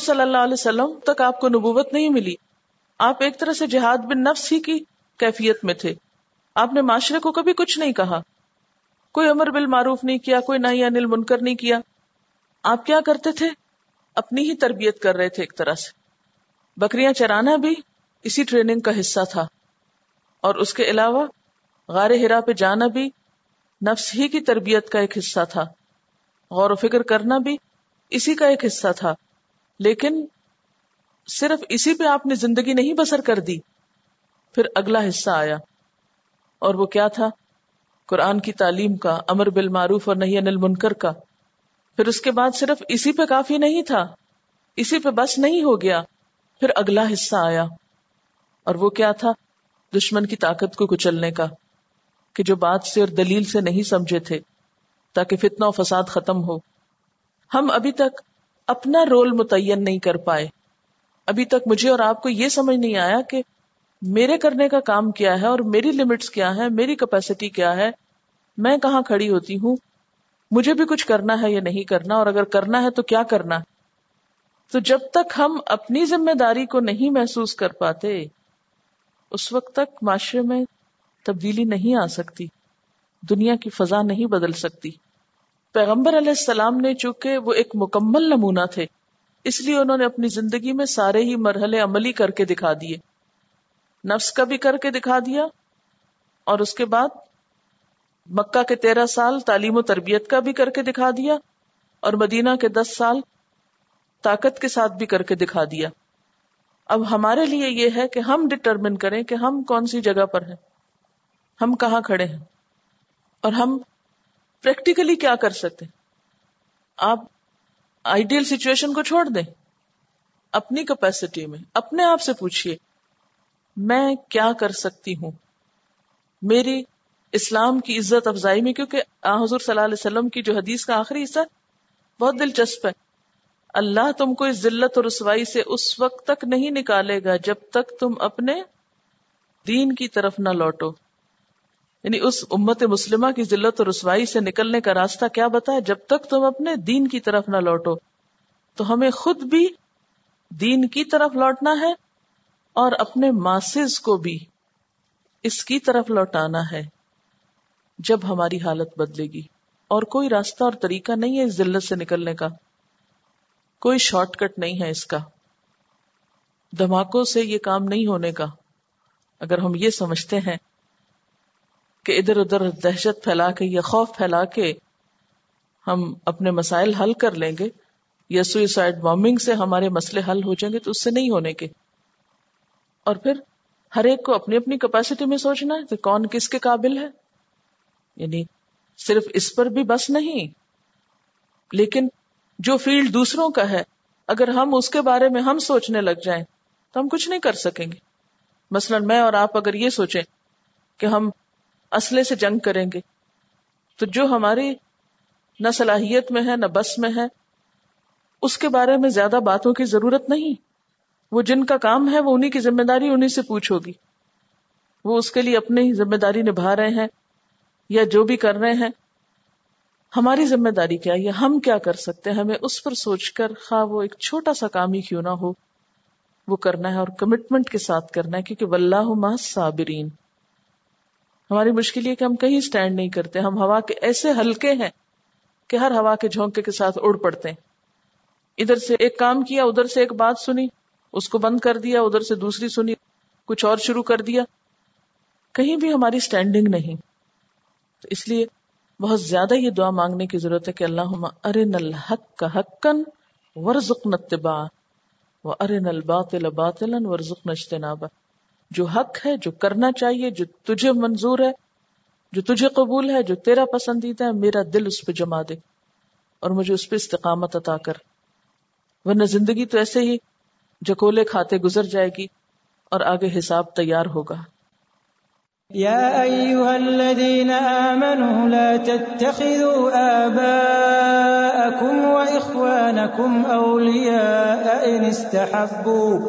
صلی اللہ علیہ وسلم تک آپ کو نبوت نہیں ملی۔ آپ ایک طرح سے جہاد بن نفس ہی کی کیفیت میں تھے۔ آپ نے معاشرے کو کبھی کچھ نہیں کہا۔ کوئی امر بال معروف نہیں کیا، کوئی نئی انل منکر نہیں کیا۔ آپ کیا کرتے تھے؟ اپنی ہی تربیت کر رہے تھے ایک طرح سے۔ بکریاں چرانا بھی اسی ٹریننگ کا حصہ تھا۔ اور اس کے علاوہ غار ہرا پہ جانا بھی نفس ہی کی تربیت کا ایک حصہ تھا۔ غور و فکر کرنا بھی اسی کا ایک حصہ تھا۔ لیکن صرف اسی پہ آپ نے زندگی نہیں بسر کر دی۔ پھر اگلا حصہ آیا۔ اور وہ کیا تھا؟ قرآن کی تعلیم کا، امر بالمعروف اور نہیں انل منکر کا۔ پھر اس کے بعد صرف اسی پہ کافی نہیں تھا۔ اسی پہ بس نہیں ہو گیا۔ پھر اگلا حصہ آیا۔ اور وہ کیا تھا؟ دشمن کی طاقت کو کچلنے کا۔ کہ جو بات سے اور دلیل سے نہیں سمجھے تھے، تاکہ فتنہ و فساد ختم ہو۔ ہم ابھی تک اپنا رول متعین نہیں کر پائے۔ ابھی تک مجھے اور آپ کو یہ سمجھ نہیں آیا کہ میرے کرنے کا کام کیا ہے اور میری لمٹس کیا ہے میری کیپیسٹی کیا ہے۔ میں کہاں کھڑی ہوتی ہوں؟ مجھے بھی کچھ کرنا ہے یا نہیں کرنا، اور اگر کرنا ہے تو کیا کرنا؟ تو جب تک ہم اپنی ذمہ داری کو نہیں محسوس کر پاتے، اس وقت تک معاشرے میں تبدیلی نہیں آ سکتی، دنیا کی فضا نہیں بدل سکتی۔ پیغمبر علیہ السلام نے چونکہ وہ ایک مکمل نمونہ تھے، اس لیے انہوں نے اپنی زندگی میں سارے ہی مرحلے عملی کر کے دکھا دیے۔ نفس کا بھی کر کے دکھا دیا، اور اس کے بعد مکہ کے تیرہ سال تعلیم و تربیت کا بھی کر کے دکھا دیا، اور مدینہ کے دس سال طاقت کے ساتھ بھی کر کے دکھا دیا۔ اب ہمارے لیے یہ ہے کہ ہم ڈٹرمن کریں کہ ہم کون سی جگہ پر ہیں، ہم کہاں کھڑے ہیں، اور ہم پریکٹیکلی کیا کر سکتے؟ آپ آئیڈیل سچویشن کو چھوڑ دیں۔ اپنی کیپیسٹی میں، اپنے آپ سے پوچھیے میں کیا کر سکتی ہوں؟ میری اسلام کی عزت افزائی میں، کیونکہ حضور صلی اللہ علیہ وسلم کی جو حدیث کا آخری حصہ بہت دلچسپ ہے۔ اللہ تم کو اس ذلت اور رسوائی سے اس وقت تک نہیں نکالے گا جب تک تم اپنے دین کی طرف نہ لوٹو۔ یعنی اس امت مسلمہ کی ذلت اور رسوائی سے نکلنے کا راستہ کیا بتا ہے جب تک تم اپنے دین کی طرف نہ لوٹو، تو ہمیں خود بھی دین کی طرف لوٹنا ہے اور اپنے ماسز کو بھی اس کی طرف لوٹانا ہے جب ہماری حالت بدلے گی۔ اور کوئی راستہ اور طریقہ نہیں ہے اس ذلت سے نکلنے کا۔ کوئی شارٹ کٹ نہیں ہے اس کا۔ دھماکوں سے یہ کام نہیں ہونے کا۔ اگر ہم یہ سمجھتے ہیں کہ ادھر ادھر دہشت پھیلا کے یا خوف پھیلا کے ہم اپنے مسائل حل کر لیں گے یا سوئسائڈ بامبنگ سے ہمارے مسئلے حل ہو جائیں گے تو اس سے نہیں ہونے کے۔ اور پھر ہر ایک کو اپنی اپنی کیپیسٹی میں سوچنا ہے کہ کون کس کے قابل ہے۔ یعنی صرف اس پر بھی بس نہیں، لیکن جو فیلڈ دوسروں کا ہے، اگر ہم اس کے بارے میں ہم سوچنے لگ جائیں تو ہم کچھ نہیں کر سکیں گے۔ مثلا میں اور آپ اگر یہ سوچیں کہ ہم اسلحے سے جنگ کریں گے۔ تو جو ہماری نہ صلاحیت میں ہے، نہ بس میں ہے، اس کے بارے میں زیادہ باتوں کی ضرورت نہیں۔ وہ جن کا کام ہے، وہ انہیں کی ذمہ داری انہیں سے پوچھو گی وہ اس کے لیے اپنی ذمہ داری نبھا رہے ہیں یا جو بھی کر رہے ہیں۔ ہماری ذمہ داری کیا ہے؟ ہم کیا کر سکتے ہیں؟ ہمیں اس پر سوچ کر خواہ وہ ایک چھوٹا سا کام ہی کیوں نہ ہو، وہ کرنا ہے اور کمٹمنٹ کے ساتھ کرنا ہے، کیونکہ واللہ ما صابرین ہماری مشکل یہ کہ ہم کہیں اسٹینڈ نہیں کرتے، ہم ہوا کے ایسے ہلکے ہیں کہ ہر ہوا کے جھونکے کے ساتھ اڑ پڑتے ہیں۔ ادھر سے ایک کام کیا، ادھر سے ایک بات سنی، اس کو بند کر دیا، ادھر سے دوسری سنی، کچھ اور شروع کر دیا۔ کہیں بھی ہماری اسٹینڈنگ نہیں۔ تو اس لیے بہت زیادہ یہ دعا مانگنے کی ضرورت ہے کہ اللہ ارن الحق کا حقن ورژ نتبا وہ ارن الباطل باطلا ورژ نجتنابا جو حق ہے، جو کرنا چاہیے، جو تجھے منظور ہے، جو تجھے قبول ہے، جو تیرا پسندیدہ ہے، میرا دل اس پہ جما دے اور مجھے اس پہ استقامت عطا کر۔ ورنہ زندگی تو ایسے ہی جکولے کھاتے گزر جائے گی اور آگے حساب تیار ہوگا۔ يا أيها الذين آمنوا لا تتخذوا آباءكم وإخوانكم أولياء إن استحبوا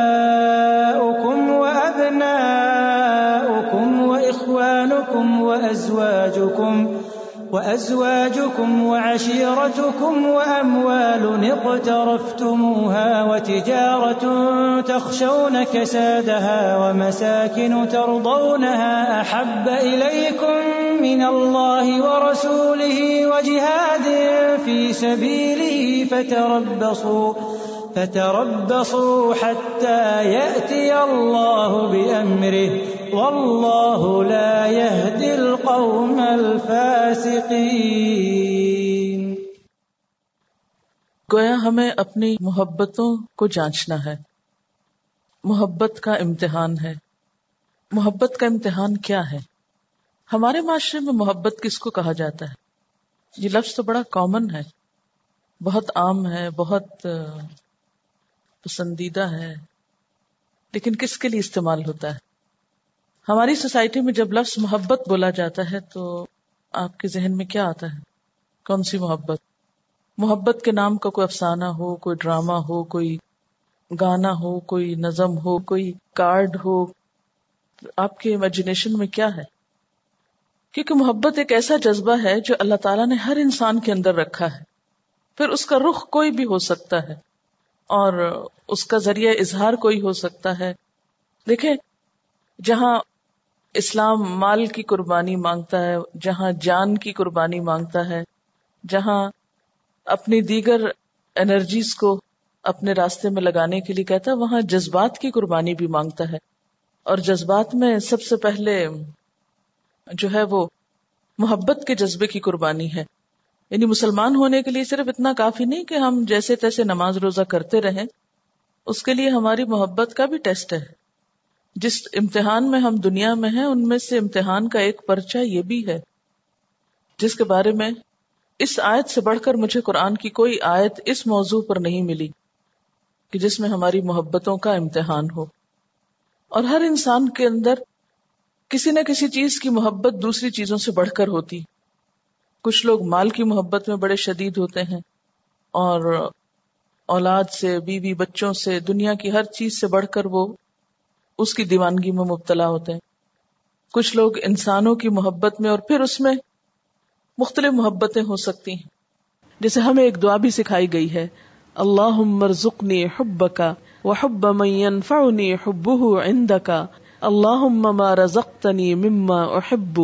وأزواجكم وعشيرتكم وأموال اقترفتموها وتجارة تخشون كسادها ومساكن ترضونها أحب إليكم من الله ورسوله وجهاد في سبيله فتربصوا فتربصوا حتى يأتي الله بأمره. والله لا يهدي القوم الفاسقين. گویا ہمیں اپنی محبتوں کو جانچنا ہے. محبت کا امتحان ہے. محبت کا امتحان کیا ہے؟ ہمارے معاشرے میں محبت کس کو کہا جاتا ہے؟ یہ لفظ تو بڑا کامن ہے. بہت عام ہے، بہت پسندیدہ ہے۔ لیکن کس کے لیے استعمال ہوتا ہے؟ ہماری سوسائٹی میں جب لفظ محبت بولا جاتا ہے تو آپ کے ذہن میں کیا آتا ہے؟ کون سی محبت؟ محبت کے نام کا کوئی افسانہ ہو، کوئی ڈرامہ ہو، کوئی گانا ہو، کوئی نظم ہو، کوئی کارڈ ہو، آپ کے امیجنیشن میں کیا ہے؟ کیونکہ محبت ایک ایسا جذبہ ہے جو اللہ تعالیٰ نے ہر انسان کے اندر رکھا ہے۔ پھر اس کا رخ کوئی بھی ہو سکتا ہے۔ اور اس کا ذریعہ اظہار کوئی ہو سکتا ہے۔ دیکھیں، جہاں اسلام مال کی قربانی مانگتا ہے، جہاں جان کی قربانی مانگتا ہے، جہاں اپنی دیگر انرجیز کو اپنے راستے میں لگانے کے لیے کہتا ہے، وہاں جذبات کی قربانی بھی مانگتا ہے۔ اور جذبات میں سب سے پہلے جو ہے وہ محبت کے جذبے کی قربانی ہے۔ یعنی مسلمان ہونے کے لیے صرف اتنا کافی نہیں کہ ہم جیسے تیسے نماز روزہ کرتے رہیں، اس کے لیے ہماری محبت کا بھی ٹیسٹ ہے۔ جس امتحان میں ہم دنیا میں ہیں، ان میں سے امتحان کا ایک پرچہ یہ بھی ہے۔ جس کے بارے میں اس آیت سے بڑھ کر مجھے قرآن کی کوئی آیت اس موضوع پر نہیں ملی کہ جس میں ہماری محبتوں کا امتحان ہو۔ اور ہر انسان کے اندر کسی نہ کسی چیز کی محبت دوسری چیزوں سے بڑھ کر ہوتی۔ کچھ لوگ مال کی محبت میں بڑے شدید ہوتے ہیں اور اولاد سے، بیوی بچوں سے، دنیا کی ہر چیز سے بڑھ کر وہ اس کی دیوانگی میں مبتلا ہوتے ہیں۔ کچھ لوگ انسانوں کی محبت میں اور پھر اس میں مختلف محبتیں ہو سکتی ہیں۔ جیسے ہمیں ایک دعا بھی سکھائی گئی ہے اللہ مرزقنی حب کا وہ حب مین فنی حب کا اللہ ما رزقتنی مما احب۔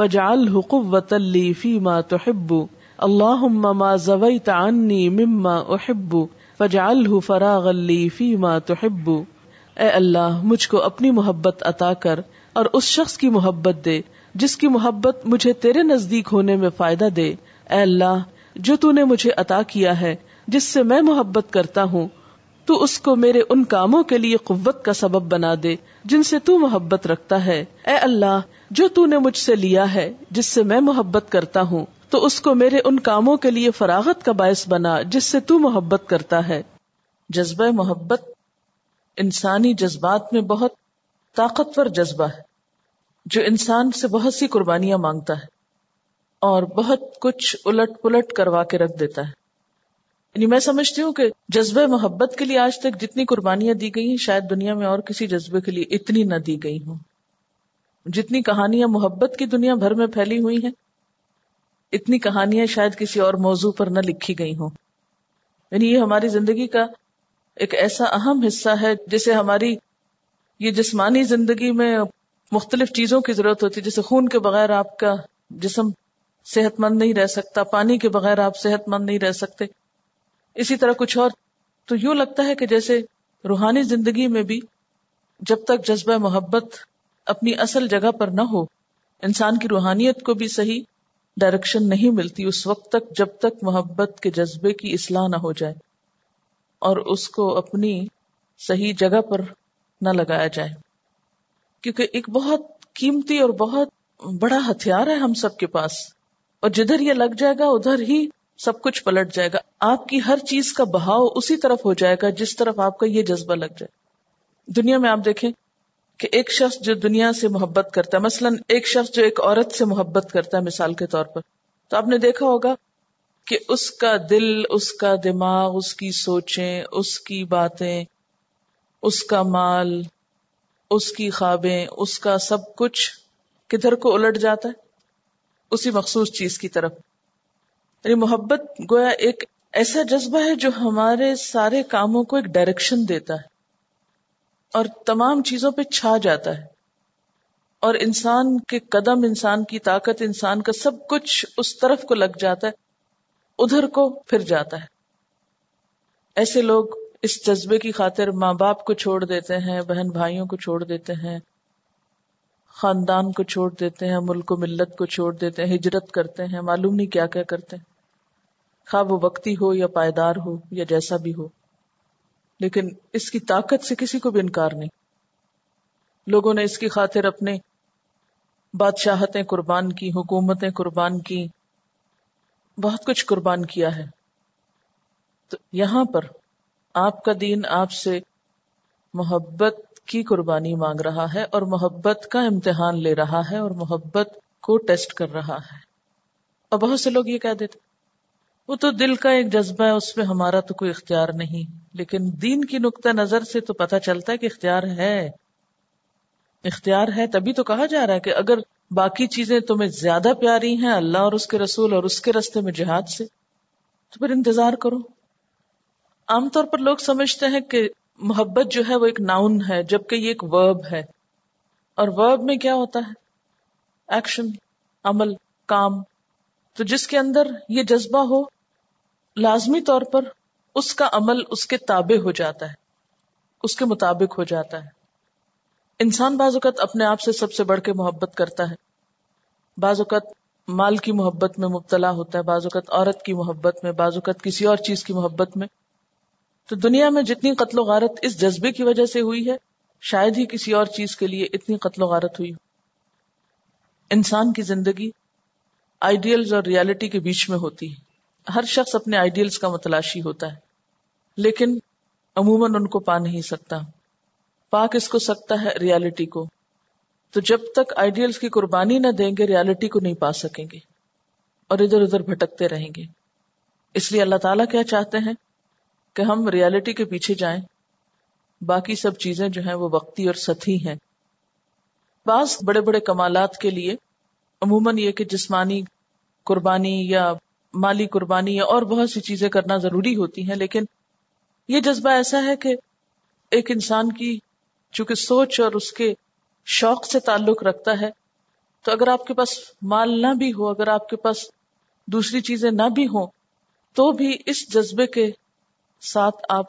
فجعله قوة لي فيما تحب. اللهم ما زويت عني مما احب فجعله فراغا لي فيما تحب. اے اللہ، مجھ کو اپنی محبت عطا کر اور اس شخص کی محبت دے، جس کی محبت مجھے تیرے نزدیک ہونے میں فائدہ دے۔ اے اللہ، جو تو نے مجھے عطا کیا ہے، جس سے میں محبت کرتا ہوں تو اس کو میرے ان کاموں کے لیے قوت کا سبب بنا دے، جن سے تو محبت رکھتا ہے۔ اے اللہ، جو تو نے مجھ سے لیا ہے، جس سے میں محبت کرتا ہوں، تو اس کو میرے ان کاموں کے لیے فراغت کا باعث بنا، جس سے تو محبت کرتا ہے۔ جذبہ محبت انسانی جذبات میں بہت طاقتور جذبہ ہے، جو انسان سے بہت سی قربانیاں مانگتا ہے اور بہت کچھ الٹ پلٹ کروا کے رکھ دیتا ہے۔ یعنی میں سمجھتی ہوں کہ جذبہ محبت کے لیے آج تک جتنی قربانیاں دی گئی ہیں، شاید دنیا میں اور کسی جذبے کے لیے اتنی نہ دی گئی ہوں۔ جتنی کہانیاں محبت کی دنیا بھر میں پھیلی ہوئی ہیں، اتنی کہانیاں شاید کسی اور موضوع پر نہ لکھی گئی ہوں۔ یعنی یہ ہماری زندگی کا ایک ایسا اہم حصہ ہے جسے ہماری، یہ جسمانی زندگی میں مختلف چیزوں کی ضرورت ہوتی ہے، جیسے خون کے بغیر آپ کا جسم صحت مند نہیں رہ سکتا، پانی کے بغیر آپ صحت مند نہیں رہ سکتے۔ اسی طرح کچھ اور۔ تو یوں لگتا ہے کہ جیسے روحانی زندگی میں بھی جب تک جذبہ محبت اپنی اصل جگہ پر نہ ہو، انسان کی روحانیت کو بھی صحیح ڈائریکشن نہیں ملتی، اس وقت تک جب تک محبت کے جذبے کی اصلاح نہ ہو جائے اور اس کو اپنی صحیح جگہ پر نہ لگایا جائے۔ کیونکہ ایک بہت قیمتی اور بہت بڑا ہتھیار ہے ہم سب کے پاس۔ اور جدھر یہ لگ جائے گا، ادھر ہی سب کچھ پلٹ جائے گا۔ آپ کی ہر چیز کا بہاؤ اسی طرف ہو جائے گا، جس طرف آپ کا یہ جذبہ لگ جائے۔ دنیا میں آپ دیکھیں کہ ایک شخص جو دنیا سے محبت کرتا ہے، مثلا ایک شخص جو ایک عورت سے محبت کرتا ہے، مثال کے طور پر۔ تو آپ نے دیکھا ہوگا کہ اس کا دل، اس کا دماغ، اس کی سوچیں، اس کی باتیں، اس کا مال، اس کی خوابیں، اس کا سب کچھ کدھر کو الٹ جاتا ہے؟ اسی مخصوص چیز کی طرف۔ یعنی محبت گویا ایک ایسا جذبہ ہے جو ہمارے سارے کاموں کو ایک ڈائریکشن دیتا ہے اور تمام چیزوں پہ چھا جاتا ہے اور انسان کے قدم، انسان کی طاقت، انسان کا سب کچھ اس طرف کو لگ جاتا ہے، ادھر کو پھر جاتا ہے۔ ایسے لوگ اس جذبے کی خاطر ماں باپ کو چھوڑ دیتے ہیں، بہن بھائیوں کو چھوڑ دیتے ہیں، خاندان کو چھوڑ دیتے ہیں، ملک و ملت کو چھوڑ دیتے ہیں، ہجرت کرتے ہیں، معلوم نہیں کیا کیا کرتے ہیں۔ خواہ وہ وقتی ہو یا پائیدار ہو یا جیسا بھی ہو۔ لیکن اس کی طاقت سے کسی کو بھی انکار نہیں۔ لوگوں نے اس کی خاطر اپنے بادشاہتیں قربان کی، حکومتیں قربان کی، بہت کچھ قربان کیا ہے۔ تو یہاں پر آپ کا دین آپ سے محبت کی قربانی مانگ رہا ہے اور محبت کا امتحان لے رہا ہے اور محبت کو ٹیسٹ کر رہا ہے۔ اور بہت سے لوگ یہ کہہ دیتے وہ تو دل کا ایک جذبہ ہے، اس میں ہمارا تو کوئی اختیار نہیں۔ لیکن دین کی نقطۂ نظر سے تو پتہ چلتا ہے کہ اختیار ہے۔ اختیار ہے تبھی تو کہا جا رہا ہے کہ اگر باقی چیزیں تمہیں زیادہ پیاری ہیں، اللہ اور اس کے رسول اور اس کے رستے میں جہاد سے، تو پھر انتظار کرو۔ عام طور پر لوگ سمجھتے ہیں کہ محبت جو ہے وہ ایک ناؤن ہے، جبکہ یہ ایک ورب ہے۔ اور ورب میں کیا ہوتا ہے؟ ایکشن، عمل، کام۔ تو جس کے اندر یہ جذبہ ہو لازمی طور پر اس کا عمل اس کے تابع ہو جاتا ہے، اس کے مطابق ہو جاتا ہے۔ انسان بعض اوقات اپنے آپ سے سب سے بڑھ کے محبت کرتا ہے۔ بعض اوقات مال کی محبت میں مبتلا ہوتا ہے، بعض اوقات عورت کی محبت میں، بعض اوقات کسی اور چیز کی محبت میں۔ تو دنیا میں جتنی قتل و غارت اس جذبے کی وجہ سے ہوئی ہے، شاید ہی کسی اور چیز کے لیے اتنی قتل و غارت ہوئی انسان کی زندگی آئیڈیلز اور ریالٹی کے بیچ میں ہوتی ہے۔ ہر شخص اپنے آئیڈیلز کا متلاشی ہوتا ہے، لیکن عموماً ان کو پا نہیں سکتا۔ پاک اس کو سکتا ہے ریالٹی کو۔ تو جب تک آئیڈیلز کی قربانی نہ دیں گے ریالٹی کو نہیں پا سکیں گے۔ اور ادھر ادھر بھٹکتے رہیں گے۔ اس لیے اللہ تعالیٰ کیا چاہتے ہیں؟ کہ ہم ریالٹی کے پیچھے جائیں۔ باقی سب چیزیں جو ہیں وہ وقتی اور ستی ہیں۔ بعض بڑے بڑے کمالات کے لیے، عموماً یہ کہ جسمانی قربانی یا مالی قربانی یا اور بہت سی چیزیں کرنا ضروری ہوتی ہیں، لیکن یہ جذبہ ایسا ہے کہ ایک انسان کی چونکہ سوچ اور اس کے شوق سے تعلق رکھتا ہے، تو اگر آپ کے پاس مال نہ بھی ہو، اگر آپ کے پاس دوسری چیزیں نہ بھی ہوں، تو بھی اس جذبے کے ساتھ آپ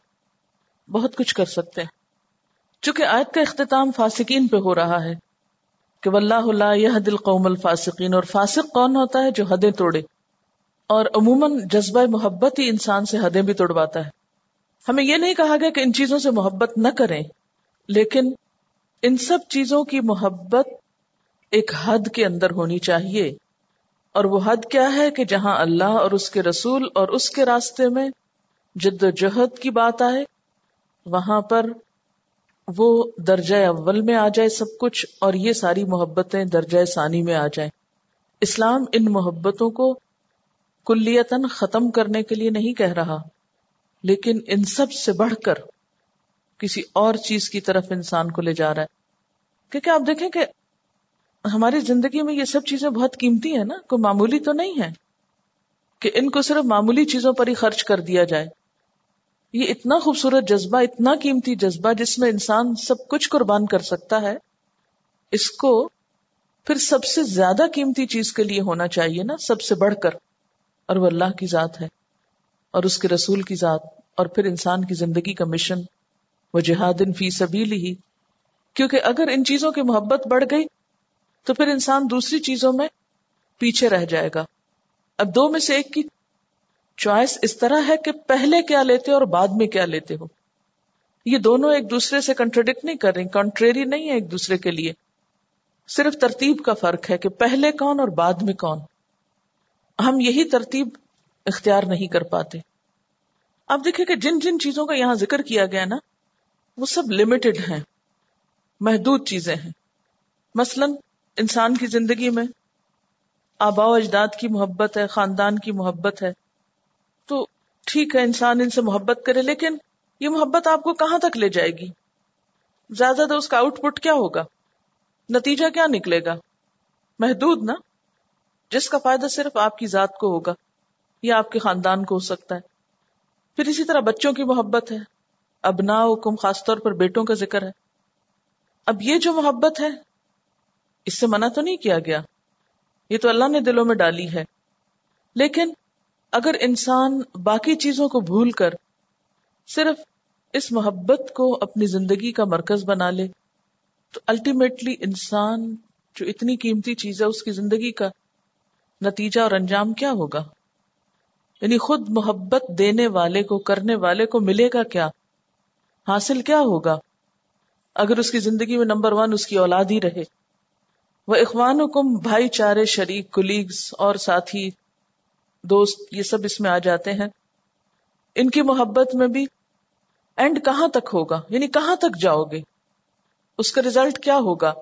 بہت کچھ کر سکتے ہیں۔ چونکہ آیت کا اختتام فاسقین پہ ہو رہا ہے کہ واللہ لا یہ دل قوم الفاسقین، اور فاسق کون ہوتا ہے جو حدیں توڑے؟ اور عموماً جذبہ محبت ہی انسان سے حدیں بھی توڑواتا ہے۔ ہمیں یہ نہیں کہا گیا کہ ان چیزوں سے محبت نہ کریں، لیکن ان سب چیزوں کی محبت ایک حد کے اندر ہونی چاہیے۔ اور وہ حد کیا ہے کہ جہاں اللہ اور اس کے رسول اور اس کے راستے میں جد و جہد کی بات آئے، وہاں پر وہ درجہ اول میں آ جائے سب کچھ اور یہ ساری محبتیں درجہ ثانی میں آ جائیں۔ اسلام ان محبتوں کو کلیتن ختم کرنے کے لیے نہیں کہہ رہا، لیکن ان سب سے بڑھ کر کسی اور چیز کی طرف انسان کو لے جا رہا ہے۔ کیونکہ آپ دیکھیں کہ ہماری زندگی میں یہ سب چیزیں بہت قیمتی ہیں نا، کوئی معمولی تو نہیں ہے کہ ان کو صرف معمولی چیزوں پر ہی خرچ کر دیا جائے۔ یہ اتنا خوبصورت جذبہ، اتنا قیمتی جذبہ جس میں انسان سب کچھ قربان کر سکتا ہے، اس کو پھر سب سے زیادہ قیمتی چیز کے لیے ہونا چاہیے نا، سب سے بڑھ کر۔ اور وہ اللہ کی ذات ہے اور اس کے رسول کی ذات اور پھر انسان کی زندگی کا مشن وہ جہاد فی سبیلی ہی کیونکہ اگر ان چیزوں کی محبت بڑھ گئی تو پھر انسان دوسری چیزوں میں پیچھے رہ جائے گا۔ اب دو میں سے ایک کی چوائس اس طرح ہے کہ پہلے کیا لیتے ہو اور بعد میں کیا لیتے ہو۔ یہ دونوں ایک دوسرے سے کنٹروڈکٹ نہیں کر رہی کنٹریری نہیں ہے ایک دوسرے کے لیے۔ صرف ترتیب کا فرق ہے کہ پہلے کون اور بعد میں کون۔ ہم یہی ترتیب اختیار نہیں کر پاتے۔ اب دیکھیں کہ جن جن چیزوں کا یہاں ذکر کیا گیا نا، وہ سب لمیٹڈ ہیں، محدود چیزیں ہیں۔ مثلا انسان کی زندگی میں آبا و اجداد کی محبت ہے، خاندان کی محبت ہے۔ تو ٹھیک ہے، انسان ان سے محبت کرے، لیکن یہ محبت آپ کو کہاں تک لے جائے گی؟ زیادہ تو اس کا آؤٹ پٹ کیا ہوگا؟ نتیجہ کیا نکلے گا؟ محدود نا؟ جس کا فائدہ صرف آپ کی ذات کو ہوگا یا آپ کے خاندان کو ہو سکتا ہے۔ پھر اسی طرح بچوں کی محبت ہے۔ ابنا حکم خاص طور پر بیٹوں کا ذکر ہے۔ اب یہ جو محبت ہے، اس سے منع تو نہیں کیا گیا۔ یہ تو اللہ نے دلوں میں ڈالی ہے۔ لیکن اگر انسان باقی چیزوں کو بھول کر صرف اس محبت کو اپنی زندگی کا مرکز بنا لے، تو الٹیمیٹلی انسان جو اتنی قیمتی چیز ہے، اس کی زندگی کا نتیجہ اور انجام کیا ہوگا؟ یعنی خود محبت دینے والے کو، کرنے والے کو ملے گا کیا؟ حاصل کیا ہوگا؟ اگر اس کی زندگی میں نمبر ون اس کی اولاد ہی رہے۔ وہ اخوان حکم بھائی چارے، شریک کلیگس اور ساتھی، دوست، یہ سب اس میں آ جاتے ہیں۔ ان کی محبت میں بھی اینڈ کہاں تک ہوگا؟ یعنی کہاں تک جاؤ گے؟ اس کا ریزلٹ کیا ہوگا؟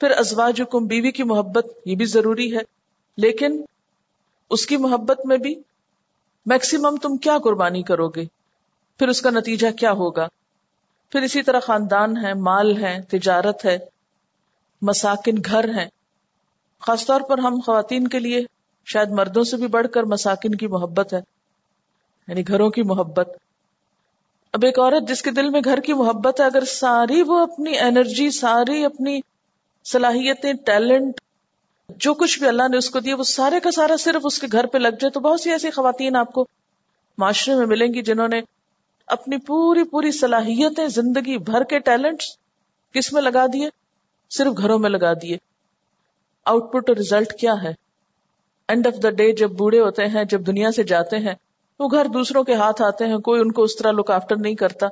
پھر ازواج حکم بیوی کی محبت، یہ بھی ضروری ہے۔ لیکن اس کی محبت میں بھی میکسیمم تم کیا قربانی کرو گے؟ پھر اس کا نتیجہ کیا ہوگا؟ پھر اسی طرح خاندان ہے، مال ہے، تجارت ہے، مساکن گھر ہیں۔ خاص طور پر ہم خواتین کے لیے شاید مردوں سے بھی بڑھ کر مساکن کی محبت ہے یعنی گھروں کی محبت۔ اب ایک عورت جس کے دل میں گھر کی محبت ہے، اگر ساری وہ اپنی انرجی، ساری اپنی صلاحیتیں، ٹیلنٹ جو کچھ بھی اللہ نے اس کو دیا، وہ سارے کا سارا صرف اس کے گھر پہ لگ جائے تو بہت سی ایسی خواتین آپ کو معاشرے میں ملیں گی جنہوں نے اپنی پوری پوری صلاحیتیں زندگی بھر کے ٹیلنٹ کس میں لگا دیے؟ صرف گھروں میں لگا دیے۔ آؤٹ پٹ اور ریزلٹ کیا ہے؟ اینڈ آف دا ڈے جب بوڑھے ہوتے ہیں، جب دنیا سے جاتے ہیں، وہ گھر دوسروں کے ہاتھ آتے ہیں، کوئی ان کو اس طرح لک آفٹر نہیں کرتا۔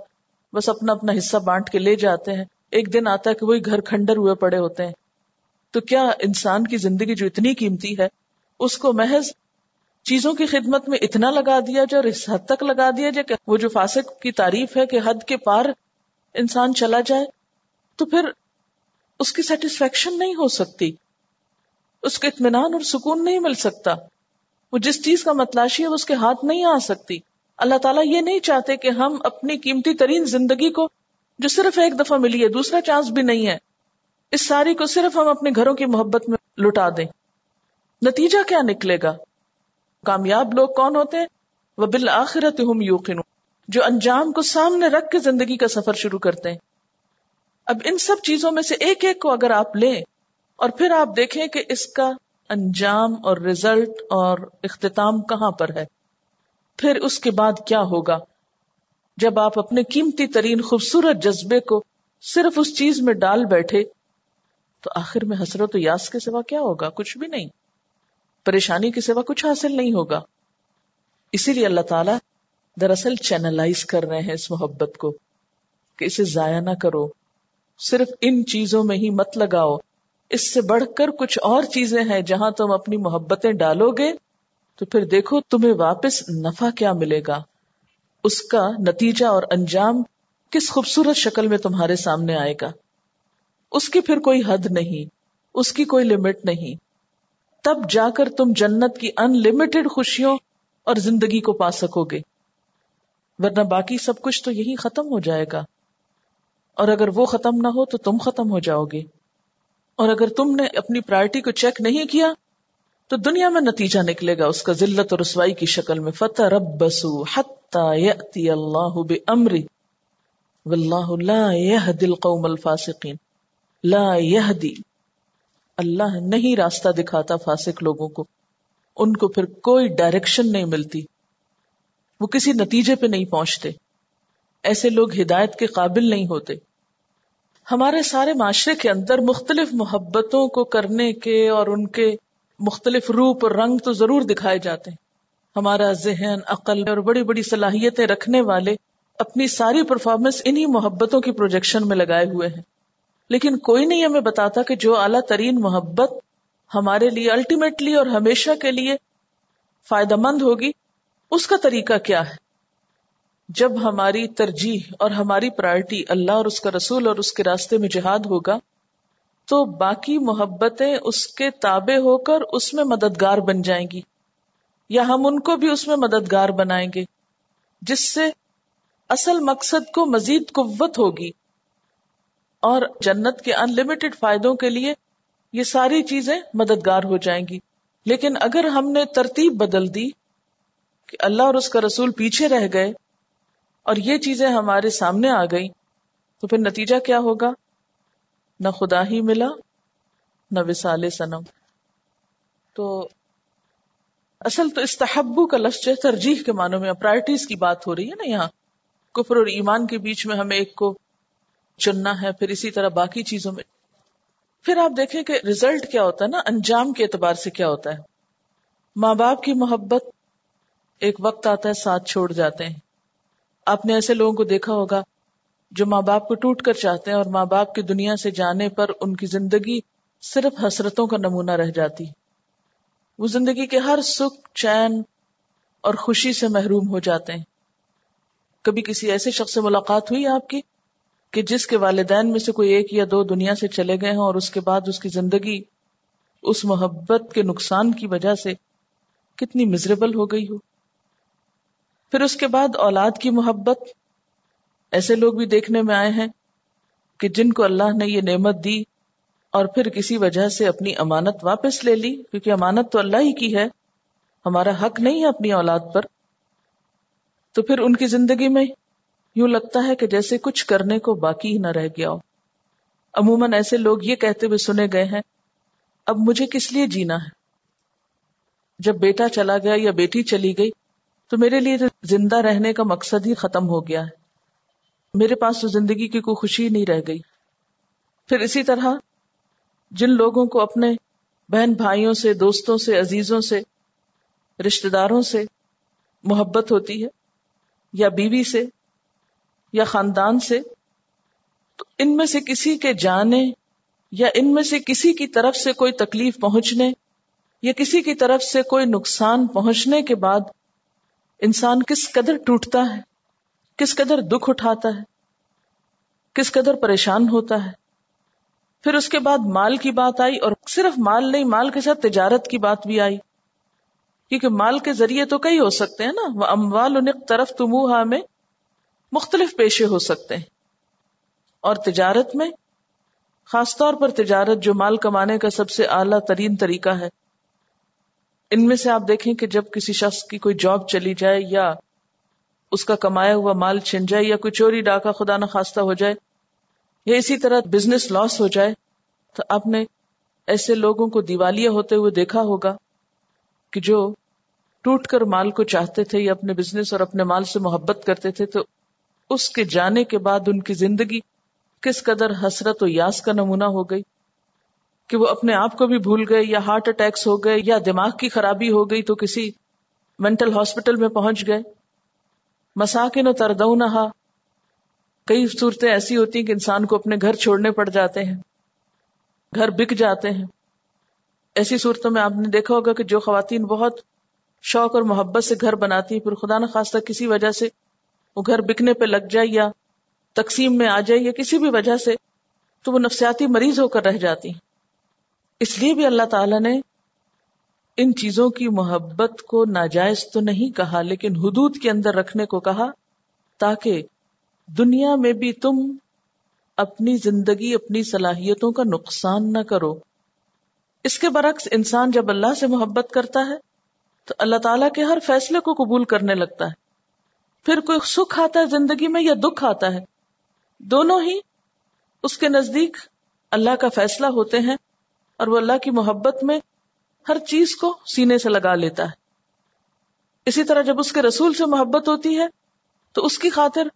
بس اپنا اپنا حصہ بانٹ کے لے جاتے ہیں۔ ایک دن آتا ہے کہ وہی گھر کھنڈر ہوئے پڑے ہوتے ہیں۔ تو کیا انسان کی زندگی جو اتنی قیمتی ہے، اس کو محض چیزوں کی خدمت میں اتنا لگا دیا جائے اور اس حد تک لگا دیا جائے کہ وہ جو فاسق کی تعریف ہے کہ حد کے پار انسان چلا جائے، تو پھر اس کی سیٹسفیکشن نہیں ہو سکتی، اس کو اطمینان اور سکون نہیں مل سکتا۔ وہ جس چیز کا متلاشی ہے، وہ اس کے ہاتھ نہیں آ سکتی۔ اللہ تعالیٰ یہ نہیں چاہتے کہ ہم اپنی قیمتی ترین زندگی کو، جو صرف ایک دفعہ ملی ہے، دوسرا چانس بھی نہیں ہے۔ اس ساری کو صرف ہم اپنے گھروں کی محبت میں لٹا دیں۔ نتیجہ کیا نکلے گا؟ کامیاب لوگ کون ہوتے ہیں؟ وہ بالآخرت ہم یوقن جو انجام کو سامنے رکھ کے زندگی کا سفر شروع کرتے ہیں۔ اب ان سب چیزوں میں سے ایک ایک کو اگر آپ لیں اور پھر آپ دیکھیں کہ اس کا انجام اور رزلٹ اور اختتام کہاں پر ہے، پھر اس کے بعد کیا ہوگا؟ جب آپ اپنے قیمتی ترین خوبصورت جذبے کو صرف اس چیز میں ڈال بیٹھے تو آخر میں حسرت و یاس کے سوا کیا ہوگا؟ کچھ بھی نہیں۔ پریشانی کے سوا کچھ حاصل نہیں ہوگا۔ اسی لیے اللہ تعالیٰ دراصل چینلائز کر رہے ہیں اس محبت کو کہ اسے ضائع نہ کرو۔ صرف ان چیزوں میں ہی مت لگاؤ۔ اس سے بڑھ کر کچھ اور چیزیں ہیں جہاں تم اپنی محبتیں ڈالو گے تو پھر دیکھو تمہیں واپس نفع کیا ملے گا۔ اس کا نتیجہ اور انجام کس خوبصورت شکل میں تمہارے سامنے آئے گا۔ اس کی پھر کوئی حد نہیں، اس کی کوئی لمٹ نہیں۔ تب جا کر تم جنت کی ان لمیٹڈ خوشیوں اور زندگی کو پا سکو گے۔ ورنہ باقی سب کچھ تو یہی ختم ہو جائے گا۔ اور اگر وہ ختم نہ ہو تو تم ختم ہو جاؤ گے۔ اور اگر تم نے اپنی پرائرٹی کو چیک نہیں کیا تو دنیا میں نتیجہ نکلے گا۔ اس کا ذلت اور رسوائی کی شکل میں۔ فتح رب بسو حتی اللہ بمری واللہ لا يهدي القوم الفاسقین لا يهدي اللہ نہیں راستہ دکھاتا فاسق لوگوں کو۔ ان کو پھر کوئی ڈائریکشن نہیں ملتی۔ وہ کسی نتیجے پہ نہیں پہنچتے۔ ایسے لوگ ہدایت کے قابل نہیں ہوتے۔ ہمارے سارے معاشرے کے اندر مختلف محبتوں کو کرنے کے اور ان کے مختلف روپ اور رنگ تو ضرور دکھائے جاتے ہیں۔ ہمارا ذہن، عقل اور بڑی بڑی صلاحیتیں رکھنے والے اپنی ساری پرفارمنس انہی محبتوں کی پروجیکشن میں لگائے ہوئے ہیں۔ لیکن کوئی نہیں ہمیں بتاتا کہ جو اعلیٰ ترین محبت ہمارے لیے الٹیمیٹلی اور ہمیشہ کے لیے فائدہ مند ہوگی، اس کا طریقہ کیا ہے؟ جب ہماری ترجیح اور ہماری پرائرٹی اللہ اور اس کا رسول اور اس کے راستے میں جہاد ہوگا، تو باقی محبتیں اس کے تابع ہو کر اس میں مددگار بن جائیں گی، یا ہم ان کو بھی اس میں مددگار بنائیں گے، جس سے اصل مقصد کو مزید قوت ہوگی۔ اور جنت کے ان لمیٹڈ فائدوں کے لیے یہ ساری چیزیں مددگار ہو جائیں گی۔ لیکن اگر ہم نے ترتیب بدل دی کہ اللہ اور اس کا رسول پیچھے رہ گئے اور یہ چیزیں ہمارے سامنے آ گئی تو پھر نتیجہ کیا ہوگا؟ نہ خدا ہی ملا، نہ وسال سنم تو اصل تو استحبو کا لفظ ہے، ترجیح کے معنوں میں پرائرٹیز کی بات ہو رہی ہے نا یہاں۔ کفر اور ایمان کے بیچ میں ہمیں ایک کو چننا ہے، پھر اسی طرح باقی چیزوں میں۔ پھر آپ دیکھیں کہ ریزلٹ کیا ہوتا ہے نا، انجام کے اعتبار سے کیا ہوتا ہے۔ ماں باپ کی محبت ایک وقت آتا ہے، ساتھ چھوڑ جاتے ہیں۔ آپ نے ایسے لوگوں کو دیکھا ہوگا جو ماں باپ کو ٹوٹ کر چاہتے ہیں اور ماں باپ کی دنیا سے جانے پر ان کی زندگی صرف حسرتوں کا نمونہ رہ جاتی۔ وہ زندگی کے ہر سکھ، چین اور خوشی سے محروم ہو جاتے ہیں۔ کبھی کسی ایسے شخص سے ملاقات ہوئی آپ کی؟ کہ جس کے والدین میں سے کوئی ایک یا دو دنیا سے چلے گئے ہوں اور اس کے بعد اس کی زندگی اس محبت کے نقصان کی وجہ سے کتنی مزریبل ہو گئی ہو۔ پھر اس کے بعد اولاد کی محبت۔ ایسے لوگ بھی دیکھنے میں آئے ہیں کہ جن کو اللہ نے یہ نعمت دی اور پھر کسی وجہ سے اپنی امانت واپس لے لی، کیونکہ امانت تو اللہ ہی کی ہے۔ ہمارا حق نہیں ہے اپنی اولاد پر۔ تو پھر ان کی زندگی میں یوں لگتا ہے کہ جیسے کچھ کرنے کو باقی ہی نہ رہ گیا ہو۔ عموماً ایسے لوگ یہ کہتے ہوئے سنے گئے ہیں، اب مجھے کس لیے جینا ہے؟ جب بیٹا چلا گیا یا بیٹی چلی گئی، تو میرے لیے زندہ رہنے کا مقصد ہی ختم ہو گیا ہے۔ میرے پاس تو زندگی کی کوئی خوشی نہیں رہ گئی۔ پھر اسی طرح جن لوگوں کو اپنے بہن بھائیوں سے، دوستوں سے، عزیزوں سے رشتے داروں سے محبت ہوتی ہے یا بیوی سے یا خاندان سے، تو ان میں سے کسی کے جانے یا ان میں سے کسی کی طرف سے کوئی تکلیف پہنچنے یا کسی کی طرف سے کوئی نقصان پہنچنے کے بعد انسان کس قدر ٹوٹتا ہے، کس قدر دکھ اٹھاتا ہے، کس قدر پریشان ہوتا ہے۔ پھر اس کے بعد مال کی بات آئی اور صرف مال نہیں، مال کے ساتھ تجارت کی بات بھی آئی۔ کیونکہ مال کے ذریعے تو کئی ہو سکتے ہیں نا۔ وہ اموال انق طرف تمہا میں مختلف پیشے ہو سکتے ہیں۔ اور تجارت میں، خاص طور پر تجارت جو مال کمانے کا سب سے اعلیٰ ترین طریقہ ہے۔ ان میں سے آپ دیکھیں کہ جب کسی شخص کی کوئی جاب چلی جائے یا اس کا کمایا ہوا مال چھن جائے یا کوئی چوری، ڈاکہ، خدا نہ خواستہ ہو جائے یا اسی طرح بزنس لاس ہو جائے، تو آپ نے ایسے لوگوں کو دیوالیہ ہوتے ہوئے دیکھا ہوگا کہ جو ٹوٹ کر مال کو چاہتے تھے یا اپنے بزنس اور اپنے مال سے محبت کرتے تھے، تو اس کے جانے کے بعد ان کی زندگی کس قدر حسرت و یاس کا نمونہ ہو گئی کہ وہ اپنے آپ کو بھی بھول گئے یا ہارٹ اٹیکس ہو گئے یا دماغ کی خرابی ہو گئی تو کسی مینٹل ہاسپٹل میں پہنچ گئے۔ مساکن و تردونہا۔ کئی صورتیں ایسی ہوتی ہیں کہ انسان کو اپنے گھر چھوڑنے پڑ جاتے ہیں۔ گھر بک جاتے ہیں۔ ایسی صورتوں میں آپ نے دیکھا ہوگا کہ جو خواتین بہت شوق اور محبت سے گھر بناتی ہیں پھر خدا نخواستہ کسی وجہ سے وہ گھر بکنے پہ لگ جائے یا تقسیم میں آ جائے یا کسی بھی وجہ سے، تو وہ نفسیاتی مریض ہو کر رہ جاتی۔ اس لیے بھی اللہ تعالی نے ان چیزوں کی محبت کو ناجائز تو نہیں کہا، لیکن حدود کے اندر رکھنے کو کہا تاکہ دنیا میں بھی تم اپنی زندگی، اپنی صلاحیتوں کا نقصان نہ کرو۔ اس کے برعکس انسان جب اللہ سے محبت کرتا ہے، تو اللہ تعالیٰ کے ہر فیصلے کو قبول کرنے لگتا ہے۔ پھر کوئی سکھ آتا ہے زندگی میں یا دکھ آتا ہے؟ دونوں ہی اس کے نزدیک اللہ کا فیصلہ ہوتے ہیں اور وہ اللہ کی محبت میں ہر چیز کو سینے سے لگا لیتا ہے۔ اسی طرح جب اس کے رسول سے محبت ہوتی ہے، تو اس کی خاطر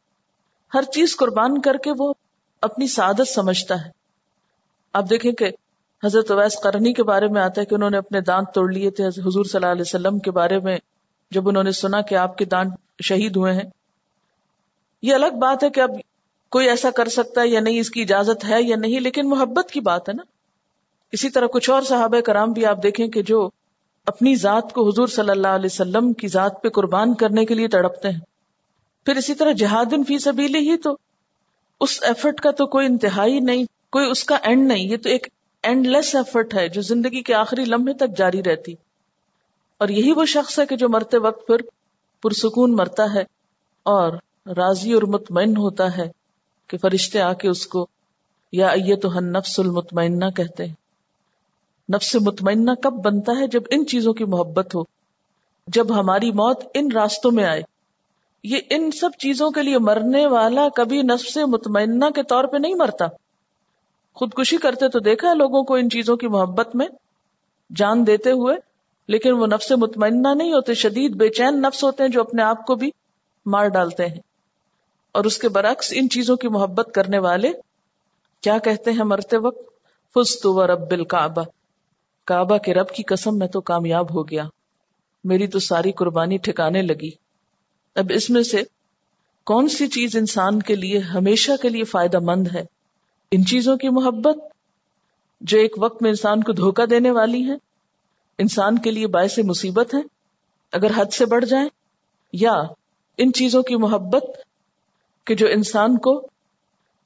ہر چیز قربان کر کے وہ اپنی سعادت سمجھتا ہے۔ آپ دیکھیں کہ حضرت اویس کرنی کے بارے میں آتا ہے کہ انہوں نے اپنے دانت توڑ لیے تھے، حضور صلی اللہ علیہ وسلم کے بارے میں جب انہوں نے سنا کہ آپ کے دانت شہید ہوئے ہیں۔ یہ الگ بات ہے کہ اب کوئی ایسا کر سکتا ہے یا نہیں، اس کی اجازت ہے یا نہیں، لیکن محبت کی بات ہے نا۔ اسی طرح کچھ اور صحابہ کرام بھی آپ دیکھیں کہ جو اپنی ذات کو حضور صلی اللہ علیہ وسلم کی ذات پہ قربان کرنے کے لیے تڑپتے ہیں۔ پھر اسی طرح جہاد فی سبیلی ہی تو اس ایفرٹ کا تو کوئی انتہائی نہیں، کوئی اس کا اینڈ نہیں، یہ تو ایک اینڈ لیس ایفرٹ ہے جو زندگی کے آخری لمحے تک جاری رہتی۔ اور یہی وہ شخص ہے کہ جو مرتے وقت پھر پرسکون مرتا ہے اور راضی اور مطمئن ہوتا ہے کہ فرشتے آ کے اس کو یا تو نفس المطمئنہ کہتے ہیں۔ نفس مطمئنہ کب بنتا ہے؟ جب ان چیزوں کی محبت ہو۔ جب ہماری موت ان راستوں میں آئے۔ یہ ان سب چیزوں کے لیے مرنے والا کبھی نفس مطمئنہ کے طور پہ نہیں مرتا۔ خودکشی کرتے تو دیکھا ہے لوگوں کو ان چیزوں کی محبت میں۔ جان دیتے ہوئے لیکن وہ نفس مطمئنہ نہیں ہوتے، شدید بے چین نفس ہوتے ہیں جو اپنے آپ کو بھی مار ڈالتے ہیں۔ اور اس کے برعکس ان چیزوں کی محبت کرنے والے کیا کہتے ہیں مرتے وقت؟ فستو و رب الکعبہ کعبہ کے رب کی قسم، میں تو کامیاب ہو گیا۔ میری تو ساری قربانی ٹھکانے لگی۔ اب اس میں سے کون سی چیز انسان کے لیے، ہمیشہ کے لیے فائدہ مند ہے؟ ان چیزوں کی محبت جو ایک وقت میں انسان کو دھوکہ دینے والی ہے انسان کے لیے باعث مصیبت ہے اگر حد سے بڑھ جائیں یا ان چیزوں کی محبت کہ جو انسان کو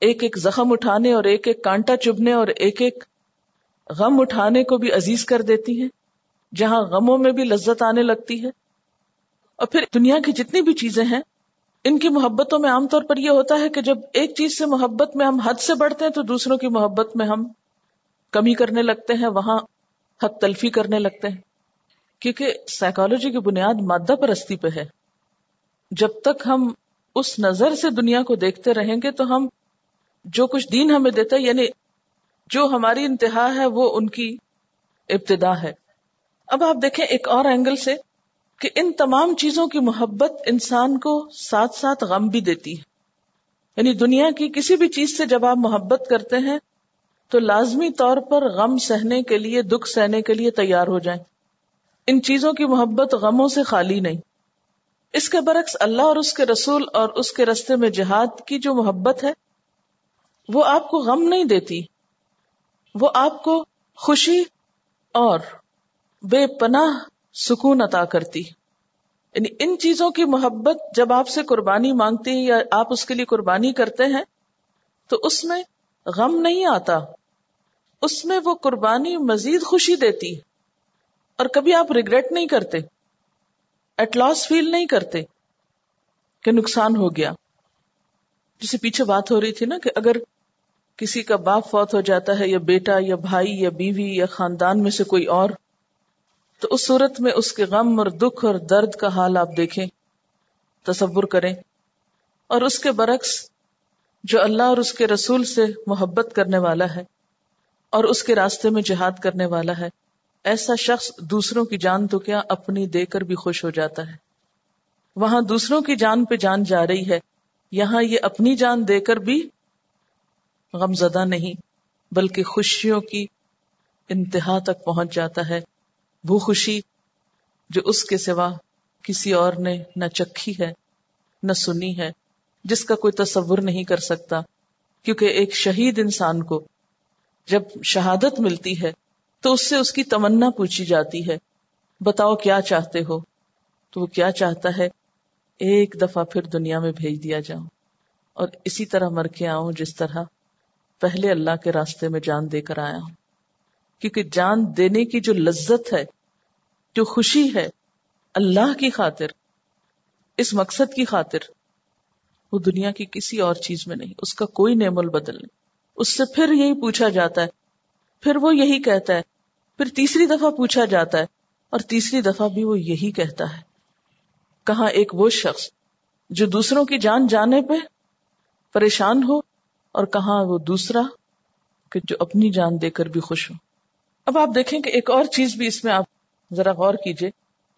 ایک ایک زخم اٹھانے اور ایک ایک کانٹا چبنے اور ایک ایک غم اٹھانے کو بھی عزیز کر دیتی ہے، جہاں غموں میں بھی لذت آنے لگتی ہے۔ اور پھر دنیا کی جتنی بھی چیزیں ہیں، ان کی محبتوں میں عام طور پر یہ ہوتا ہے کہ جب ایک چیز سے محبت میں ہم حد سے بڑھتے ہیں تو دوسروں کی محبت میں ہم کمی کرنے لگتے ہیں، وہاں حد تلفی کرنے لگتے ہیں۔ کیونکہ سائیکالوجی کی بنیاد مادہ پرستی پہ ہے۔ جب تک ہم اس نظر سے دنیا کو دیکھتے رہیں گے تو ہم جو کچھ دین ہمیں دیتا ہے یعنی جو ہماری انتہا ہے، وہ ان کی ابتدا ہے۔ اب آپ دیکھیں ایک اور اینگل سے کہ ان تمام چیزوں کی محبت انسان کو ساتھ ساتھ غم بھی دیتی ہے۔ یعنی دنیا کی کسی بھی چیز سے جب آپ محبت کرتے ہیں تو لازمی طور پر غم سہنے کے لیے، دکھ سہنے کے لیے تیار ہو جائیں۔ ان چیزوں کی محبت غموں سے خالی نہیں۔ اس کے برعکس اللہ اور اس کے رسول اور اس کے رستے میں جہاد کی جو محبت ہے، وہ آپ کو غم نہیں دیتی۔ وہ آپ کو خوشی اور بے پناہ سکون عطا کرتی۔ یعنی ان چیزوں کی محبت جب آپ سے قربانی مانگتی یا آپ اس کے لیے قربانی کرتے ہیں، تو اس میں غم نہیں آتا۔ اس میں وہ قربانی مزید خوشی دیتی اور کبھی آپ ریگریٹ نہیں کرتے ایٹ لاس فیل نہیں کرتے کہ نقصان ہو گیا۔ جسے پیچھے بات ہو رہی تھی نا کہ اگر کسی کا باپ فوت ہو جاتا ہے یا بیٹا یا بھائی یا بیوی یا خاندان میں سے کوئی اور، تو اس صورت میں اس کے غم اور دکھ اور درد کا حال آپ دیکھیں، تصور کریں۔ اور اس کے برعکس جو اللہ اور اس کے رسول سے محبت کرنے والا ہے اور اس کے راستے میں جہاد کرنے والا ہے۔ ایسا شخص دوسروں کی جان تو کیا اپنی دے کر بھی خوش ہو جاتا ہے۔ وہاں دوسروں کی جان پہ جان جا رہی ہے۔ یہاں یہ اپنی جان دے کر بھی غم زدہ نہیں، بلکہ خوشیوں کی انتہا تک پہنچ جاتا ہے۔ وہ خوشی جو اس کے سوا کسی اور نے نہ چکھی ہے، نہ سنی ہے، جس کا کوئی تصور نہیں کر سکتا، کیونکہ ایک شہید انسان کو جب شہادت ملتی ہے تو اس سے اس کی تمنا پوچھی جاتی ہے، بتاؤ کیا چاہتے ہو؟ تو وہ کیا چاہتا ہے؟ ایک دفعہ پھر دنیا میں بھیج دیا جاؤں اور اسی طرح مر کے آؤں جس طرح پہلے اللہ کے راستے میں جان دے کر آیا ہوں۔ کیونکہ جان دینے کی جو لذت ہے، جو خوشی ہے، اللہ کی خاطر، اس مقصد کی خاطر، وہ دنیا کی کسی اور چیز میں نہیں، اس کا کوئی نعم البدل نہیں۔ اس سے پھر یہی پوچھا جاتا ہے۔ پھر وہ یہی کہتا ہے۔ پھر تیسری دفعہ پوچھا جاتا ہے اور تیسری دفعہ بھی وہ یہی کہتا ہے۔ کہاں ایک وہ شخص جو دوسروں کی جان جانے پہ پریشان ہو اور کہاں وہ دوسرا کہ جو اپنی جان دے کر بھی خوش ہو۔ اب آپ دیکھیں کہ ایک اور چیز بھی اس میں آپ ذرا غور کیجیے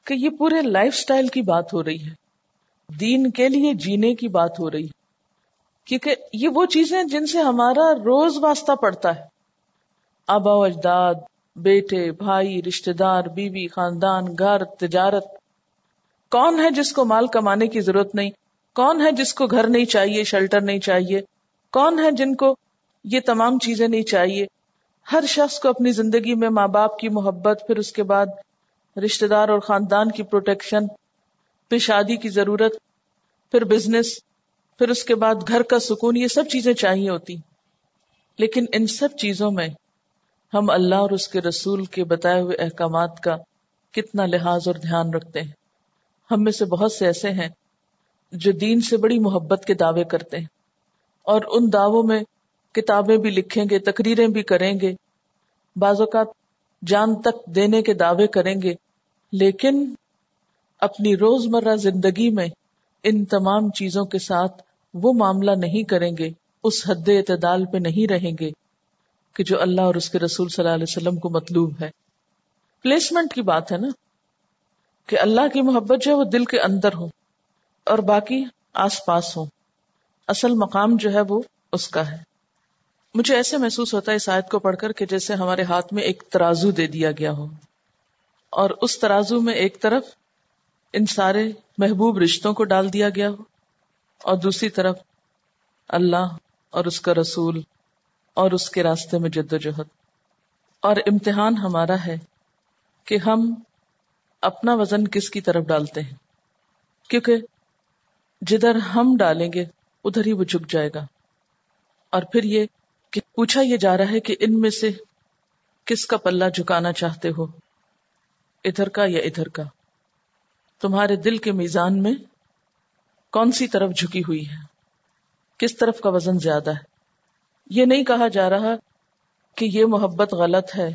کہ یہ پورے لائف سٹائل کی بات ہو رہی ہے۔ دین کے لیے جینے کی بات ہو رہی ہے۔ کیونکہ یہ وہ چیزیں جن سے ہمارا روز واسطہ پڑتا ہے۔ آبا و اجداد، بیٹے، بھائی رشتے دار، بیوی، خاندان، گھر، تجارت۔ کون ہے جس کو مال کمانے کی ضرورت نہیں؟ کون ہے جس کو گھر نہیں چاہیے، شیلٹر نہیں چاہیے؟ کون ہے جن کو یہ تمام چیزیں نہیں چاہیے؟ ہر شخص کو اپنی زندگی میں ماں باپ کی محبت، پھر اس کے بعد رشتے دار اور خاندان کی پروٹیکشن، پھر شادی کی ضرورت، پھر بزنس۔ پھر اس کے بعد گھر کا سکون، یہ سب چیزیں چاہیے ہوتی۔ لیکن ان سب چیزوں میں ہم اللہ اور اس کے رسول کے بتائے ہوئے احکامات کا کتنا لحاظ اور دھیان رکھتے ہیں۔ ہم میں سے بہت سے ایسے ہیں جو دین سے بڑی محبت کے دعوے کرتے ہیں۔ اور ان دعووں میں کتابیں بھی لکھیں گے، تقریریں بھی کریں گے۔ بعض اوقات جان تک دینے کے دعوے کریں گے، لیکن اپنی روزمرہ زندگی میں ان تمام چیزوں کے ساتھ وہ معاملہ نہیں کریں گے، اس حد اعتدال پہ نہیں رہیں گے کہ جو اللہ اور اس کے رسول صلی اللہ علیہ وسلم کو مطلوب ہے۔ پلیسمنٹ کی بات ہے نا، کہ اللہ کی محبت جو ہے وہ دل کے اندر ہو اور باقی آس پاس ہو۔ اصل مقام جو ہے وہ اس کا ہے۔ مجھے ایسے محسوس ہوتا ہے اس آیت کو پڑھ کر کہ جیسے ہمارے ہاتھ میں ایک ترازو دے دیا گیا ہو اور اس ترازو میں ایک طرف ان سارے محبوب رشتوں کو ڈال دیا گیا ہو۔ اور دوسری طرف اللہ اور اس کا رسول اور اس کے راستے میں جد و جہد۔ اور امتحان ہمارا ہے کہ ہم اپنا وزن کس کی طرف ڈالتے ہیں۔ کیونکہ جدھر ہم ڈالیں گے، ادھر ہی وہ جھک جائے گا۔ اور پھر یہ کہ پوچھا یہ جا رہا ہے کہ ان میں سے کس کا پلہ جھکانا چاہتے ہو؟ ادھر کا یا ادھر کا؟ تمہارے دل کے میزان میں کون سی طرف جھکی ہوئی ہے؟ کس طرف کا وزن زیادہ ہے؟ یہ نہیں کہا جا رہا کہ یہ محبت غلط ہے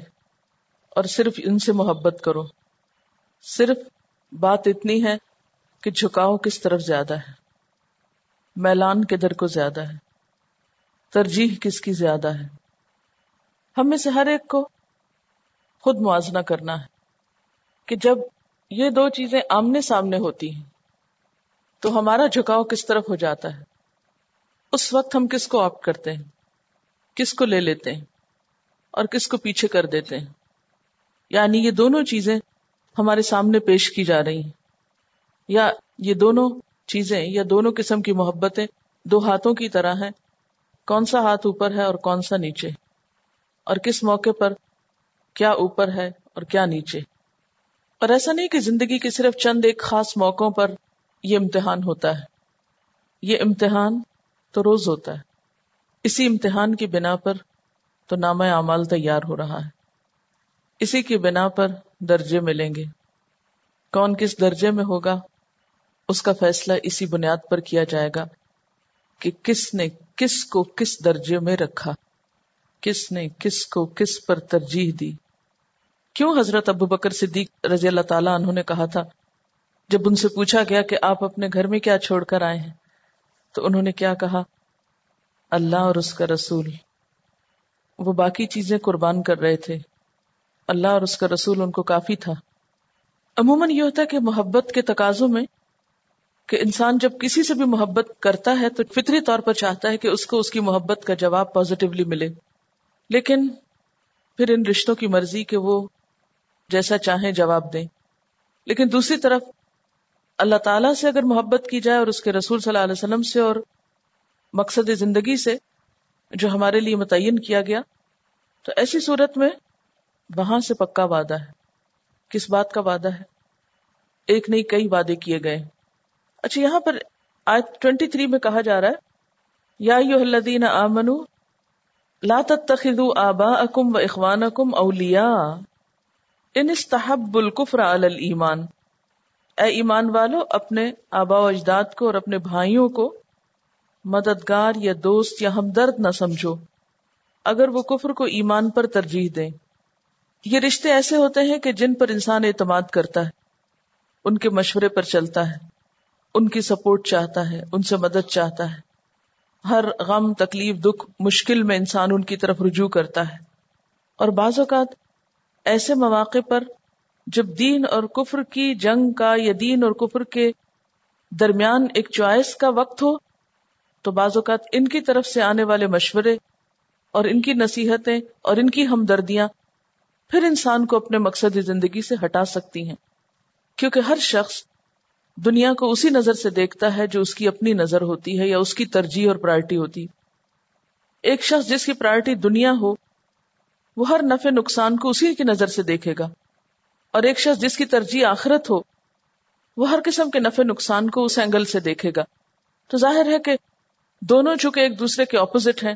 اور صرف ان سے محبت کرو۔ صرف بات اتنی ہے کہ جھکاؤ کس طرف زیادہ ہے؟ میلان کدھر کو زیادہ ہے؟ ترجیح کس کی زیادہ ہے؟ ہم میں سے ہر ایک کو خود موازنہ کرنا ہے کہ جب یہ دو چیزیں آمنے سامنے ہوتی ہیں تو ہمارا جھکاؤ کس طرف ہو جاتا ہے؟ اس وقت ہم کس کو آپٹ کرتے ہیں؟ کس کو لے لیتے ہیں؟ اور کس کو پیچھے کر دیتے ہیں؟ یعنی یہ دونوں چیزیں ہمارے سامنے پیش کی جا رہی ہیں۔ یا یہ دونوں چیزیں یا دونوں قسم کی محبتیں دو ہاتھوں کی طرح ہیں۔ کون سا ہاتھ اوپر ہے اور کون سا نیچے؟ اور کس موقع پر کیا اوپر ہے اور کیا نیچے؟ اور ایسا نہیں کہ زندگی کے صرف چند ایک خاص موقعوں پر یہ امتحان ہوتا ہے۔ یہ امتحان تو روز ہوتا ہے۔ اسی امتحان کی بنا پر تو نام اعمال تیار ہو رہا ہے۔ اسی کی بنا پر درجے ملیں گے۔ کون کس درجے میں ہوگا؟ اس کا فیصلہ اسی بنیاد پر کیا جائے گا کہ کس نے کس کو کس درجے میں رکھا۔ کس نے کس کو کس پر ترجیح دی۔ کیوں حضرت ابو بکر صدیق رضی اللہ تعالیٰ انہوں نے کہا تھا جب ان سے پوچھا گیا کہ آپ اپنے گھر میں کیا چھوڑ کر آئے ہیں، تو انہوں نے کیا کہا؟ اللہ اور اس کا رسول۔ وہ باقی چیزیں قربان کر رہے تھے۔ اللہ اور اس کا رسول ان کو کافی تھا۔ عموماً یہ ہوتا ہے کہ محبت کے تقاضوں میں کہ انسان جب کسی سے بھی محبت کرتا ہے تو فطری طور پر چاہتا ہے کہ اس کو اس کی محبت کا جواب پازیٹیولی ملے۔ لیکن پھر ان رشتوں کی مرضی کہ وہ جیسا چاہیں جواب دیں۔ لیکن دوسری طرف اللہ تعالیٰ سے اگر محبت کی جائے اور اس کے رسول صلی اللہ علیہ وسلم سے اور مقصد زندگی سے جو ہمارے لیے متعین کیا گیا، تو ایسی صورت میں وہاں سے پکا وعدہ ہے۔ کس بات کا وعدہ ہے؟ ایک نہیں، کئی وعدے کیے گئے۔ اچھا یہاں پر آیت 23 میں کہا جا رہا ہے، یا ایوہ الذین آمنو لا تتخذوا آباءکم و اخوانکم اولیاء، ان استحب الکفر علی الایمان۔ اے ایمان والو، اپنے آبا و اجداد کو اور اپنے بھائیوں کو مددگار یا دوست یا ہمدرد نہ سمجھو۔ اگر وہ کفر کو ایمان پر ترجیح دیں۔ یہ رشتے ایسے ہوتے ہیں کہ جن پر انسان اعتماد کرتا ہے، ان کے مشورے پر چلتا ہے، ان کی سپورٹ چاہتا ہے، ان سے مدد چاہتا ہے۔ ہر غم، تکلیف، دکھ، مشکل میں انسان ان کی طرف رجوع کرتا ہے۔ اور بعض اوقات ایسے مواقع پر جب دین اور کفر کی جنگ کا یا دین اور کفر کے درمیان ایک چوائس کا وقت ہو، تو بعض اوقات ان کی طرف سے آنے والے مشورے اور ان کی نصیحتیں اور ان کی ہمدردیاں پھر انسان کو اپنے مقصد زندگی سے ہٹا سکتی ہیں۔ کیونکہ ہر شخص دنیا کو اسی نظر سے دیکھتا ہے جو اس کی اپنی نظر ہوتی ہے یا اس کی ترجیح اور پرائرٹی ہوتی۔ ایک شخص جس کی پرائرٹی دنیا ہو، وہ ہر نفع نقصان کو اسی کی نظر سے دیکھے گا۔ اور ایک شخص جس کی ترجیح آخرت ہو، وہ ہر قسم کے نفع نقصان کو اس اینگل سے دیکھے گا۔ تو ظاہر ہے کہ دونوں چونکہ ایک دوسرے کے اپوزٹ ہیں،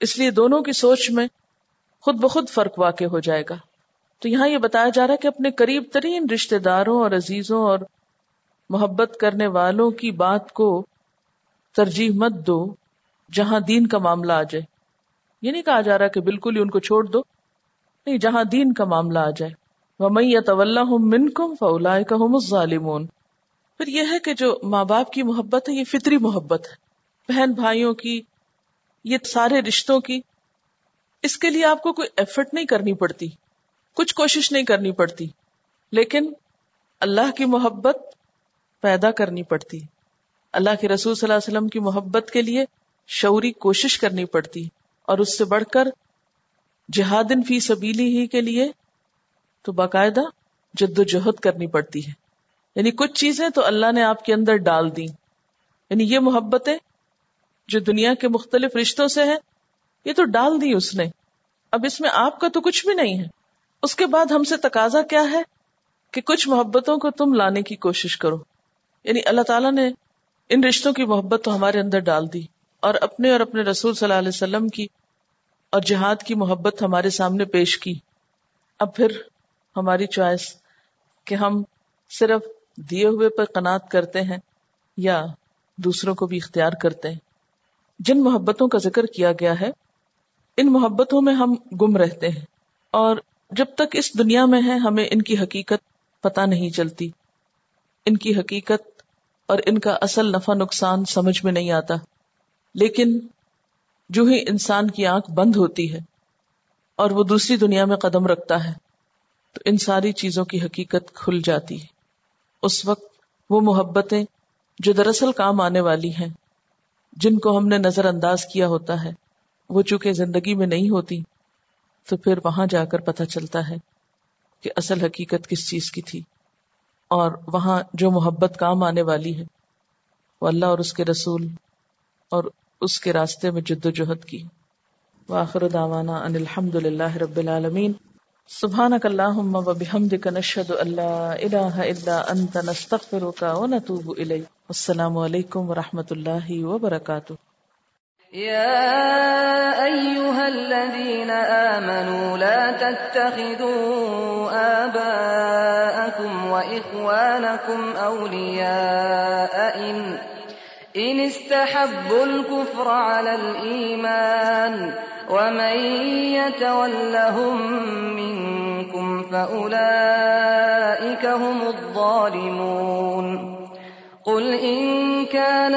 اس لیے دونوں کی سوچ میں خود بخود فرق واقع ہو جائے گا۔ تو یہاں یہ بتایا جا رہا ہے کہ اپنے قریب ترین رشتے داروں اور عزیزوں اور محبت کرنے والوں کی بات کو ترجیح مت دو، جہاں دین کا معاملہ آ جائے۔ یہ نہیں کہا جا رہا کہ بالکل ہی ان کو چھوڑ دو۔ نہیں، جہاں دین کا معاملہ آ جائے۔ وہ میں طول من کم پھر یہ ہے کہ جو ماں باپ کی محبت ہے، یہ فطری محبت ہے۔ بہن بھائیوں کی، یہ سارے رشتوں کی۔ اس کے لیے آپ کو کوئی ایفرٹ نہیں کرنی پڑتی، کچھ کوشش نہیں کرنی پڑتی، لیکن اللہ کی محبت پیدا کرنی پڑتی۔ اللہ کے رسول صلی اللہ علیہ وسلم کی محبت کے لیے شعوری کوشش کرنی پڑتی، اور اس سے بڑھ کر جہادن فی سبیلی ہی کے لیے تو باقاعدہ جد و جہد کرنی پڑتی ہے۔ یعنی کچھ چیزیں تو اللہ نے آپ کے اندر ڈال دی یعنی یہ محبتیں جو دنیا کے مختلف رشتوں سے ہیں، یہ تو ڈال دی اس نے۔ اب اس میں آپ کا تو کچھ بھی نہیں ہے۔ اس کے بعد ہم سے تقاضا کیا ہے کہ کچھ محبتوں کو تم لانے کی کوشش کرو۔ یعنی اللہ تعالیٰ نے ان رشتوں کی محبت تو ہمارے اندر ڈال دی اور اپنے اور اپنے رسول صلی اللہ علیہ وسلم کی اور جہاد کی محبت ہمارے سامنے پیش کی۔ اب پھر ہماری چوائس کہ ہم صرف دیے ہوئے پر قناط کرتے ہیں یا دوسروں کو بھی اختیار کرتے ہیں۔ جن محبتوں کا ذکر کیا گیا ہے، ان محبتوں میں ہم گم رہتے ہیں اور جب تک اس دنیا میں ہے ہمیں ان کی حقیقت پتہ نہیں چلتی۔ ان کی حقیقت اور ان کا اصل نفع نقصان سمجھ میں نہیں آتا۔ لیکن جو ہی انسان کی آنکھ بند ہوتی ہے اور وہ دوسری دنیا میں قدم رکھتا ہے۔ تو ان ساری چیزوں کی حقیقت کھل جاتی ہے۔ اس وقت وہ محبتیں جو دراصل کام آنے والی ہیں، جن کو ہم نے نظر انداز کیا ہوتا ہے، وہ چونکہ زندگی میں نہیں ہوتی، تو پھر وہاں جا کر پتہ چلتا ہے کہ اصل حقیقت کس چیز کی تھی۔ اور وہاں جو محبت کام آنے والی ہے، وہ اللہ اور اس کے رسول اور اس کے راستے میں جد و جہد کی۔ واخر دعوانا ان الحمد للہ رب العالمین۔ سبحانك اللهم وبحمدك نشهد ان لا اله الا انت نستغفرك ونتوب اليك السلام علیکم ورحمۃ اللہ وبرکاتہ۔ يا أيها الذين آمنوا لا تتخذوا آباءكم وإخوانكم أولياء إن, إن استحبوا الكفر على الإيمان ومن يتولهم منكم فأولئك هم الظالمون قل إن كان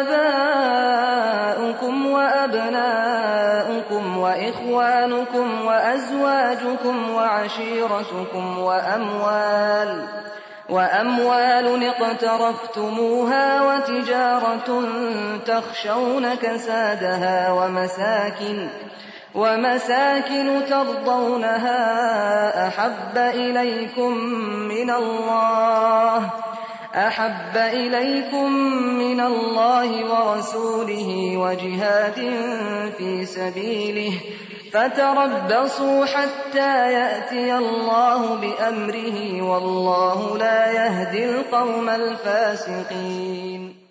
آباؤكم وأبناؤكم وإخوانكم وأزواجكم وعشيرتكم وأموال وأموال اقترفتموها وتجارة تخشون كسادها ومساكن ومساكن ترضونها أحب إليكم من الله أحب إليكم من الله ورسوله وجهاد في سبيله فتربصوا حتى يأتي الله بأمره والله لا يهدي القوم الفاسقين.